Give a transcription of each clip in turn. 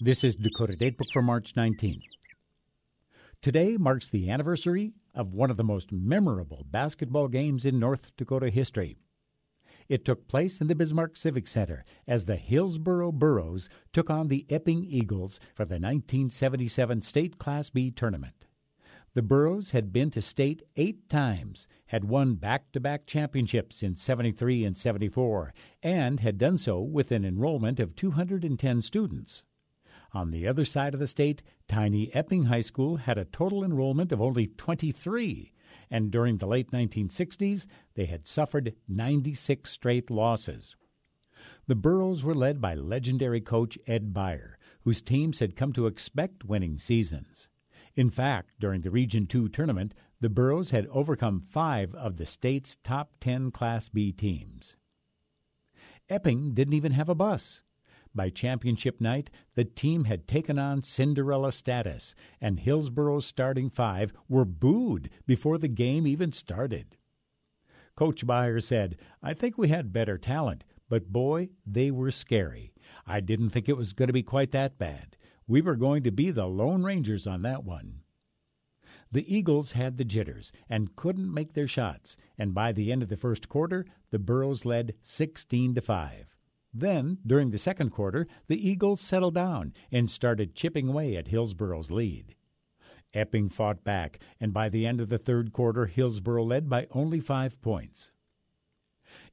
This is Dakota Datebook for March 19th. Today marks the anniversary of one of the most memorable basketball games in North Dakota history. It took place in the Bismarck Civic Center as the Hillsboro Burros took on the Epping Eagles for the 1977 State Class B tournament. The Burros had been to state eight times, had won back to back championships in 73 and 74, and had done so with an enrollment of 210 students. On the other side of the state, tiny Epping High School had a total enrollment of only 23, and during the late 1960s, they had suffered 96 straight losses. The Burros were led by legendary coach Ed Beyer, whose teams had come to expect winning seasons. In fact, during the Region 2 tournament, the Burros had overcome five of the state's top 10 Class B teams. Epping didn't even have a bus. By championship night, the team had taken on Cinderella status, and Hillsboro's starting five were booed before the game even started. Coach Beyer said, I think we had better talent, but boy, they were scary. I didn't think it was going to be quite that bad. We were going to be the Lone Rangers on that one. The Eagles had the jitters and couldn't make their shots, and by the end of the first quarter, the Burros led 16 to 5. Then, during the second quarter, the Eagles settled down and started chipping away at Hillsboro's lead. Epping fought back, and by the end of the third quarter, Hillsboro led by only five points.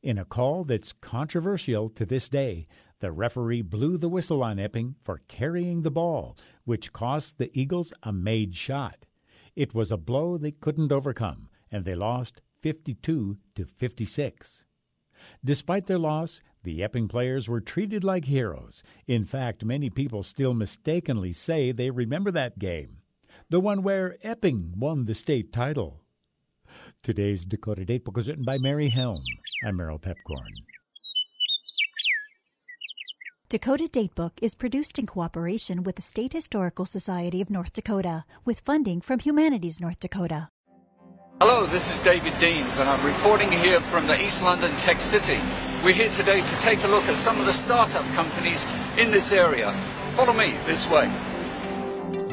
In a call that's controversial to this day, the referee blew the whistle on Epping for carrying the ball, which cost the Eagles a made shot. It was a blow they couldn't overcome, and they lost 52 to 56. Despite their loss, the Epping players were treated like heroes. In fact, many people still mistakenly say they remember that game, the one where Epping won the state title. Today's Dakota Datebook was written by Mary Helm. I'm Merrill Piepkorn. Dakota Datebook is produced in cooperation with the State Historical Society of North Dakota with funding from Humanities North Dakota. Hello, this is David Deans, and I'm reporting here from the East London Tech City. We're here today to take a look at some of the startup companies in this area. Follow me this way.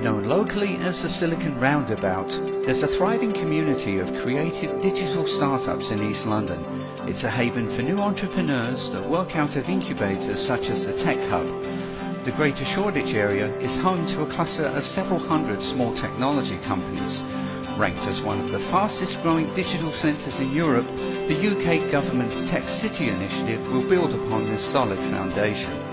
Known locally as the Silicon Roundabout, there's a thriving community of creative digital startups in East London. It's a haven for new entrepreneurs that work out of incubators such as the Tech Hub. The Greater Shoreditch area is home to a cluster of several hundred small technology companies. Ranked as one of the fastest growing digital centres in Europe, the UK government's Tech City initiative will build upon this solid foundation.